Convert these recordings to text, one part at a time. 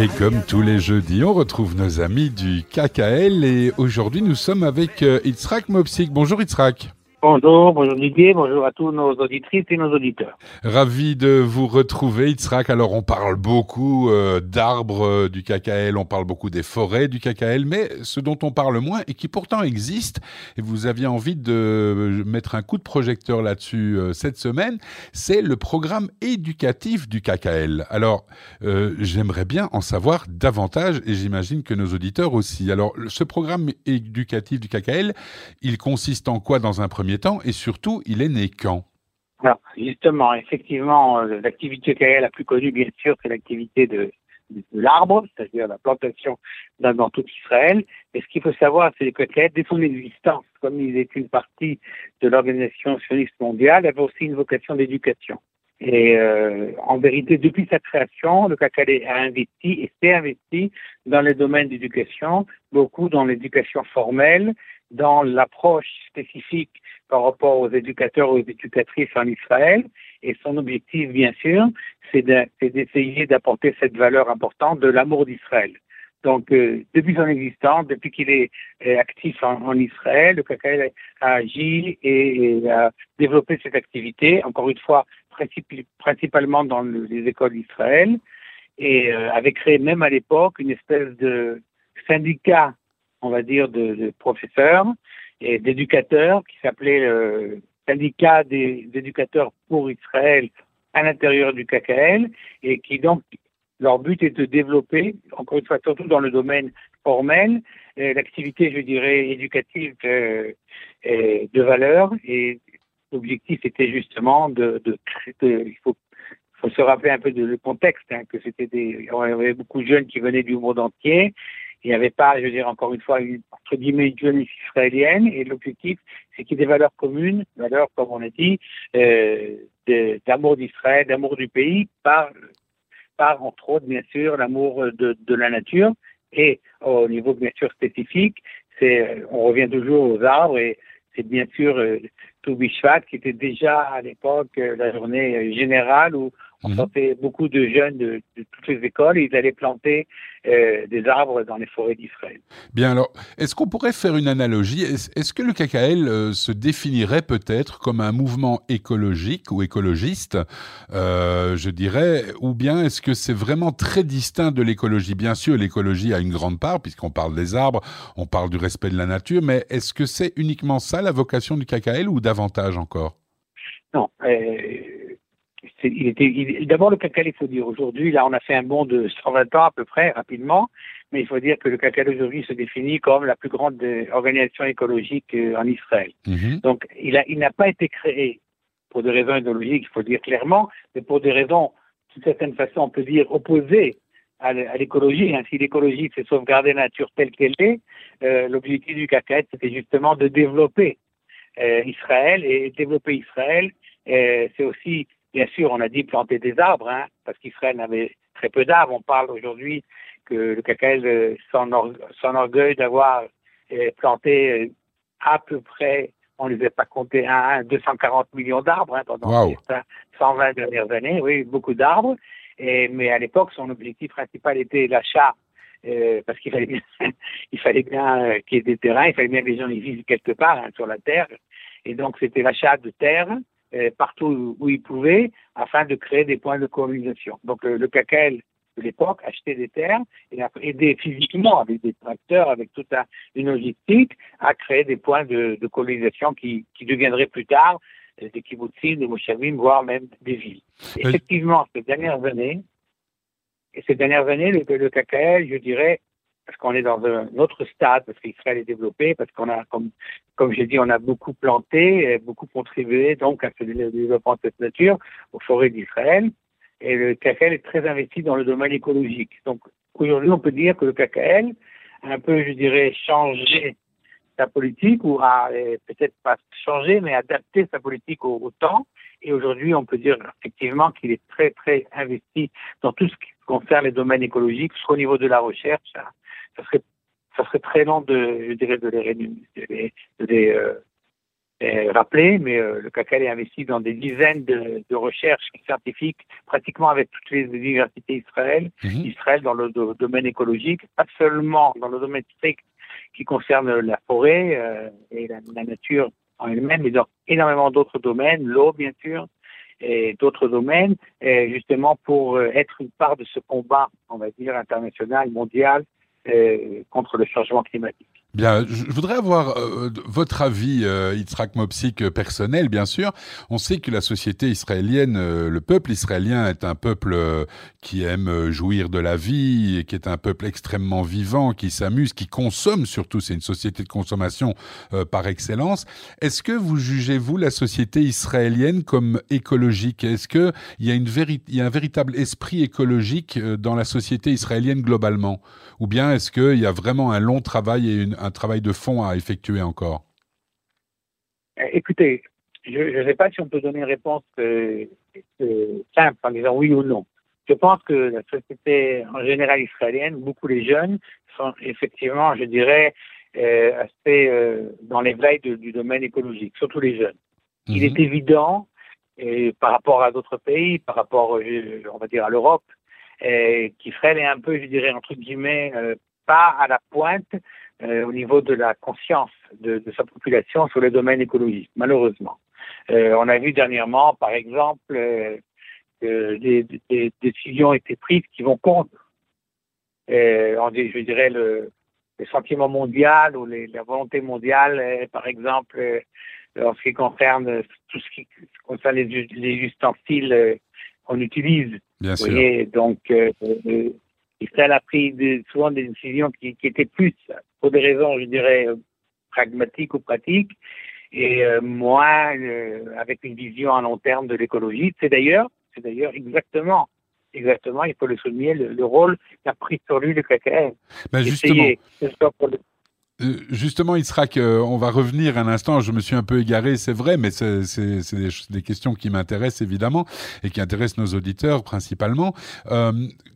Et comme tous les jeudis, on retrouve nos amis du KKL et aujourd'hui nous sommes avec euh, Itzrak Mopsik. Bonjour Itzrak. Bonjour, bonjour Didier, bonjour à tous nos auditrices et nos auditeurs. Ravi de vous retrouver, Itzrak. Alors, on parle beaucoup euh, d'arbres euh, du KKL, on parle beaucoup des forêts du KKL, mais ce dont on parle moins et qui pourtant existe, et vous aviez envie de mettre un coup de projecteur là-dessus euh, cette semaine, c'est le programme éducatif du KKL. Alors, j'aimerais bien en savoir davantage et j'imagine que nos auditeurs aussi. Alors, ce programme éducatif du KKL, il consiste en quoi dans un premier et surtout, il est né quand? Alors, justement, effectivement, euh, l'activité KL la plus connue, bien sûr, c'est l'activité de, l'arbre, c'est-à-dire la plantation dans, tout Israël. Et ce qu'il faut savoir, c'est que dès son existence, comme il est une partie de l'organisation sioniste mondiale, avait aussi une vocation d'éducation. Et euh, en vérité, depuis sa création, le KKL a investi et s'est investi dans les domaines d'éducation, beaucoup dans l'éducation formelle, dans l'approche spécifique par rapport aux éducateurs ou aux éducatrices en Israël. Et son objectif, bien sûr, c'est d'essayer d'apporter cette valeur importante de l'amour d'Israël. Donc, euh, depuis son existence, depuis qu'il est, actif en, Israël, le KKL a agi et, a développé cette activité, encore une fois, principalement dans les écoles d'Israël, et euh, avait créé même à l'époque une espèce de syndicat on va dire, de, professeurs et d'éducateurs qui s'appelait le syndicat des éducateurs pour Israël à l'intérieur du KKL et qui donc leur but est de développer, encore une fois, surtout dans le domaine formel, euh, l'activité, je dirais, éducative euh, de valeur. Et l'objectif était justement de, il faut, se rappeler un peu de le contexte, hein, que c'était des, y avait beaucoup de jeunes qui venaient du monde entier il n'y avait pas, je veux dire, encore une fois, une, entre guillemets, une jeunesse israélienne. Et l'objectif, c'est qu'il y ait des valeurs communes, valeurs, comme on a dit, euh, d'amour d'Israël, d'amour du pays, par, par, entre autres, bien sûr, l'amour de, de la nature. Et au niveau, bien sûr, spécifique, on revient toujours aux arbres et c'est bien sûr euh, Toubishvat qui était déjà à l'époque euh, la journée générale où on mhm. sortait beaucoup de jeunes de, toutes les écoles et ils allaient planter euh, des arbres dans les forêts d'Israël. Bien, alors, est-ce qu'on pourrait faire une analogie? Est-ce que le KKL euh, se définirait peut-être comme un mouvement écologique ou écologiste, euh, je dirais, ou bien est-ce que c'est vraiment très distinct de l'écologie? Bien sûr, l'écologie a une grande part, puisqu'on parle des arbres, on parle du respect de la nature, mais est-ce que c'est uniquement ça la vocation du KKL ou davantage encore Non il était, d'abord le KKL, il faut dire aujourd'hui, là on a fait un bond de 120 ans à peu près, rapidement, mais il faut dire que le KKL aujourd'hui se définit comme la plus grande organisation écologique euh, en Israël. Mhm. Donc il a, il n'a pas été créé pour des raisons idéologiques, il faut dire clairement, mais pour des raisons, d'une certaine façon, on peut dire opposées à l'écologie. Hein. Si l'écologie, c'est sauvegarder la nature telle qu'elle est, euh, l'objectif du KKL, c'était justement de développer euh, Israël et développer Israël, euh, c'est aussi Bien sûr, on a dit planter des arbres, hein, parce qu'Israël avait très peu d'arbres. On parle aujourd'hui que le KKL euh, s'enorgueille d'avoir euh, planté euh, à peu près, on ne les a pas comptés, 240 millions d'arbres hein, pendant les 120 dernières années. Oui, beaucoup d'arbres. mais à l'époque, son objectif principal était l'achat parce qu'il fallait bien, il fallait bien qu'il y ait des terrains, il fallait bien que les gens y vivent quelque part hein, sur la terre. Et donc, c'était l'achat de terre euh, partout où ils pouvaient afin de créer des points de colonisation. Donc le, KKL de l'époque achetait des terres et a aidé physiquement avec des tracteurs, avec toute une logistique, à créer des points de, colonisation qui, qui, deviendraient plus tard euh, des kibbutzim, des moshavim, voire même des villes. Effectivement, ces dernières années, et ces dernières années, le, le KKL, je dirais, parce qu'on est dans un autre stade, parce qu'Israël est développé, parce qu'on a, comme, comme j'ai dit, on a beaucoup planté, beaucoup contribué donc à ce développement de cette nature aux forêts d'Israël. Et le KKL est très investi dans le domaine écologique. Donc aujourd'hui, on peut dire que le KKL a un peu, je dirais, changé sa politique, ou a euh, peut-être pas changé, mais adapté sa politique au, temps. Et aujourd'hui, on peut dire effectivement qu'il est très, très investi dans tout ce qui concerne les domaines écologiques, soit au niveau de la recherche, ça serait, ça serait très long de, je dirais, de les, de les, de les, euh, rappelé, mais le KKL est investi dans des dizaines de, de, recherches scientifiques, pratiquement avec toutes les universités Israël, mhm. Israël dans le domaine écologique, pas seulement dans le domaine strict qui concerne la forêt et la, la nature en elle-même, mais dans énormément d'autres domaines, l'eau bien sûr, et d'autres domaines, justement pour euh, être une part de ce combat, on va dire, international, mondial, euh, contre le changement climatique. Bien, je voudrais avoir euh, votre avis, euh, Yitzhak Mopsik, euh, personnel, bien sûr. On sait que la société israélienne, le peuple israélien est un peuple qui aime jouir de la vie, qui est un peuple extrêmement vivant, qui s'amuse, qui consomme surtout. C'est une société de consommation par excellence. Est-ce que vous jugez, vous, la société israélienne comme écologique? Est-ce qu'il y, y a un véritable esprit écologique dans la société israélienne globalement? Ou bien est-ce qu'il y a vraiment un long travail et une, un travail de fond à effectuer encore? Euh, Écoutez, je ne sais pas si on peut donner une réponse euh, euh, simple en disant oui ou non. Je pense que la société en général israélienne, beaucoup les jeunes, sont effectivement, je dirais, assez dans les veilles du domaine écologique, surtout les jeunes. Il est mhm. évident, et par rapport à d'autres pays, par rapport, on va dire, à l'Europe, qu'Israël est un peu, je dirais, entre guillemets, pas à la pointe euh, au niveau de la conscience de, de, sa population sur le domaine écologique, malheureusement. Euh, on a vu dernièrement, par exemple, euh, que des, des, décisions ont été prises qui vont contre, euh, on dit, je dirais, le, le sentiment mondial ou les, la volonté mondiale, euh, par exemple, en ce qui concerne tout ce qui concerne les, les ustensiles qu'on utilise. Bien sûr. Voyez, donc, Israël a pris souvent des décisions qui, qui, étaient plus pour des raisons, je dirais, pragmatiques ou pratiques, et euh, moins euh, avec une vision à long terme de l'écologie. C'est d'ailleurs, c'est d'ailleurs exactement, exactement, il faut le souligner, le, rôle qu'a pris sur lui le KKR. Ben justement. Euh, justement, Israq, euh, on va revenir un instant. Je me suis un peu égaré, c'est vrai, mais c'est des, des, questions qui m'intéressent évidemment et qui intéressent nos auditeurs principalement. Euh,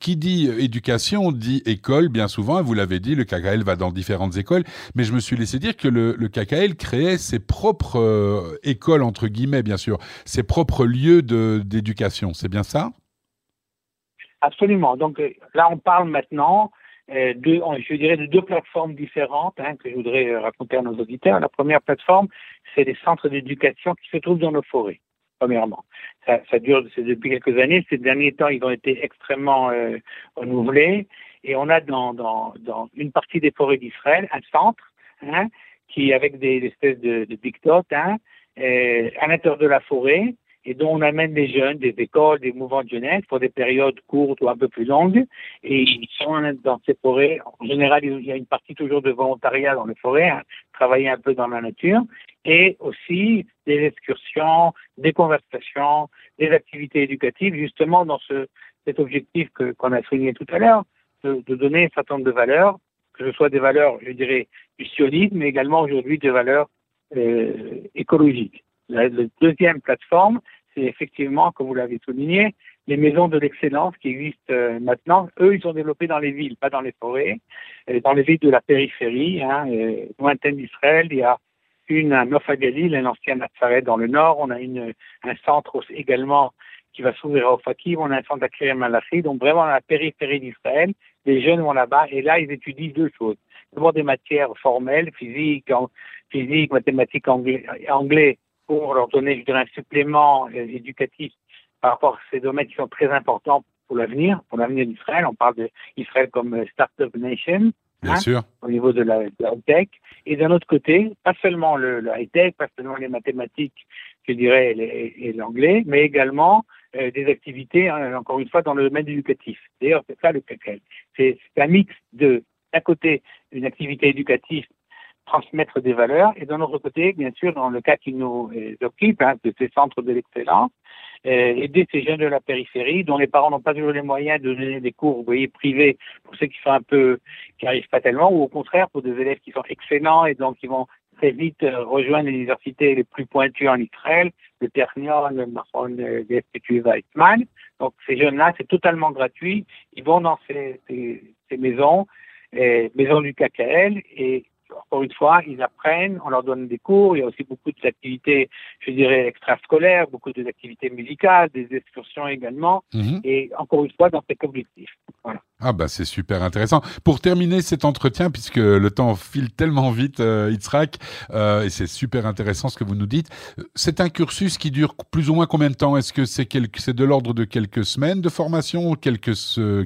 qui dit éducation dit école, bien souvent. Vous l'avez dit, le KKL va dans différentes écoles, mais je me suis laissé dire que le, le KKL créait ses propres euh, écoles entre guillemets, bien sûr, ses propres lieux d'éducation. C'est bien ça? Absolument. Donc là, on parle maintenant euh, deux, je dirais, de deux plateformes différentes hein, que je voudrais euh, raconter à nos auditeurs. La première plateforme, c'est les centres d'éducation qui se trouvent dans nos forêts, premièrement. Ça, ça dure depuis quelques années. Ces derniers temps, ils ont été extrêmement euh, renouvelés. Et on a dans, dans, dans une partie des forêts d'Israël un centre hein, qui, avec des, espèces de, de dictotes, hein, euh, à l'intérieur de la forêt, et dont on amène des jeunes des écoles, des mouvements de jeunesse pour des périodes courtes ou un peu plus longues. Et ils sont dans ces forêts. En général, il y a une partie toujours de volontariat dans les forêts, hein, travailler un peu dans la nature, et aussi des excursions, des conversations, des activités éducatives, justement dans ce, cet objectif que, qu'on a souligné tout à l'heure, de, de, donner un certain nombre de valeurs, que ce soit des valeurs, je dirais, du sionisme, mais également aujourd'hui des valeurs euh, écologiques. La, deuxième plateforme, c'est effectivement, comme vous l'avez souligné, les maisons de l'excellence qui existent euh, maintenant. Eux, ils sont développés dans les villes, pas dans les forêts, et dans les villes de la périphérie, hein, lointaine d'Israël. Il y a une à Nof un ancien Nazareth dans le nord. On a une, un centre également qui va s'ouvrir à Ofakim. On a un centre à Malachi. Donc vraiment dans la périphérie d'Israël, les jeunes vont là-bas et là, ils étudient deux choses. D'abord des matières formelles, physique, physique, mathématiques, anglais, anglais pour leur donner, je dirais, un supplément euh, éducatif par rapport à ces domaines qui sont très importants pour l'avenir, pour l'avenir d'Israël. On parle d'Israël comme euh, Startup Nation. Bien hein, sûr. Au niveau de la, high-tech. Et d'un autre côté, pas seulement le, le high-tech, pas seulement les mathématiques, je dirais, et l'anglais, mais également euh, des activités, hein, encore une fois, dans le domaine éducatif. D'ailleurs, c'est ça le CACEL. C'est un mix de, d'un côté, une activité éducative transmettre des valeurs. Et d'un autre côté, bien sûr, dans le cas qui nous euh, occupe, hein, de ces centres de l'excellence, euh, aider ces jeunes de la périphérie dont les parents n'ont pas toujours les moyens de donner des cours, vous voyez, privés pour ceux qui sont un peu, qui n'arrivent pas tellement, ou au contraire pour des élèves qui sont excellents et donc qui vont très vite euh, rejoindre les universités les plus pointues en Israël, le Ternion, le Mahon, l'Institut Weizmann. Donc ces jeunes-là, c'est totalement gratuit. Ils vont dans ces, ces, ces maisons, euh, maisons du KKL, et encore une fois, ils apprennent, on leur donne des cours, il y a aussi beaucoup d'activités, je dirais, extrascolaires, beaucoup d'activités musicales, des excursions également, mhm. et encore une fois, dans cet objectif. Voilà. Ah bah c'est super intéressant. Pour terminer cet entretien, puisque le temps file tellement vite, euh, Itzrak, euh, et c'est super intéressant ce que vous nous dites, c'est un cursus qui dure plus ou moins combien de temps? Est-ce que c'est de l'ordre de quelques semaines de formation, quelques,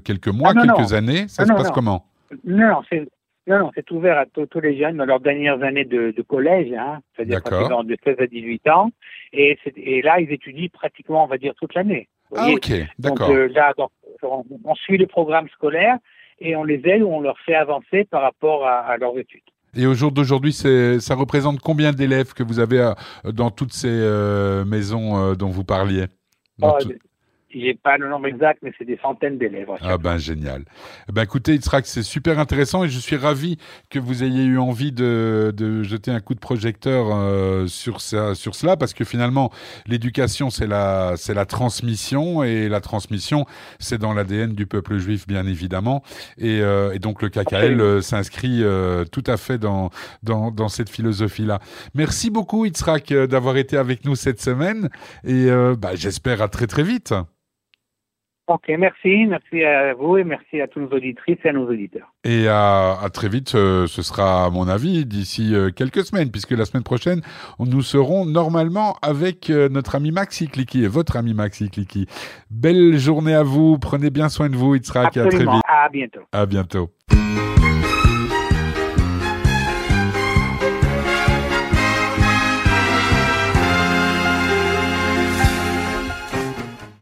quelques mois, ah, quelques années? Ça ah, se passe comment? Non, c'est non, c'est ouvert à tous les jeunes dans leurs dernières années de, collège, hein, c'est-à-dire de 16 à 18 ans. Et, et, là, ils étudient pratiquement, on va dire, toute l'année. Ah, ok, d'accord. Donc euh, là, on, suit le programme scolaire et on les aide ou on leur fait avancer par rapport à, leurs études. Et au jour d'aujourd'hui, ça représente combien d'élèves que vous avez euh, dans toutes ces euh, maisons dont vous parliez? Oh, j'ai pas le nombre exact, mais c'est des centaines d'élèves. Ah ben génial. Eh ben écoutez, que c'est super intéressant et je suis ravi que vous ayez eu envie de, de jeter un coup de projecteur euh, sur ça, sur cela, parce que finalement, l'éducation c'est la c'est la transmission et la transmission c'est dans l'ADN du peuple juif bien évidemment et, euh, et donc le KKL euh, s'inscrit tout à fait dans dans, dans cette philosophie là. Merci beaucoup Itzrak d'avoir été avec nous cette semaine et bah, j'espère à très très vite. Ok, merci. Merci à vous et merci à tous nos auditrices et à nos auditeurs. Et à, très vite, euh, ce sera à mon avis d'ici euh, quelques semaines, puisque la semaine prochaine, nous serons normalement avec euh, notre ami Maxi Clicky et votre ami Maxi Clicky. Belle journée à vous, prenez bien soin de vous, Itzrak, et à très vite. À bientôt. À bientôt.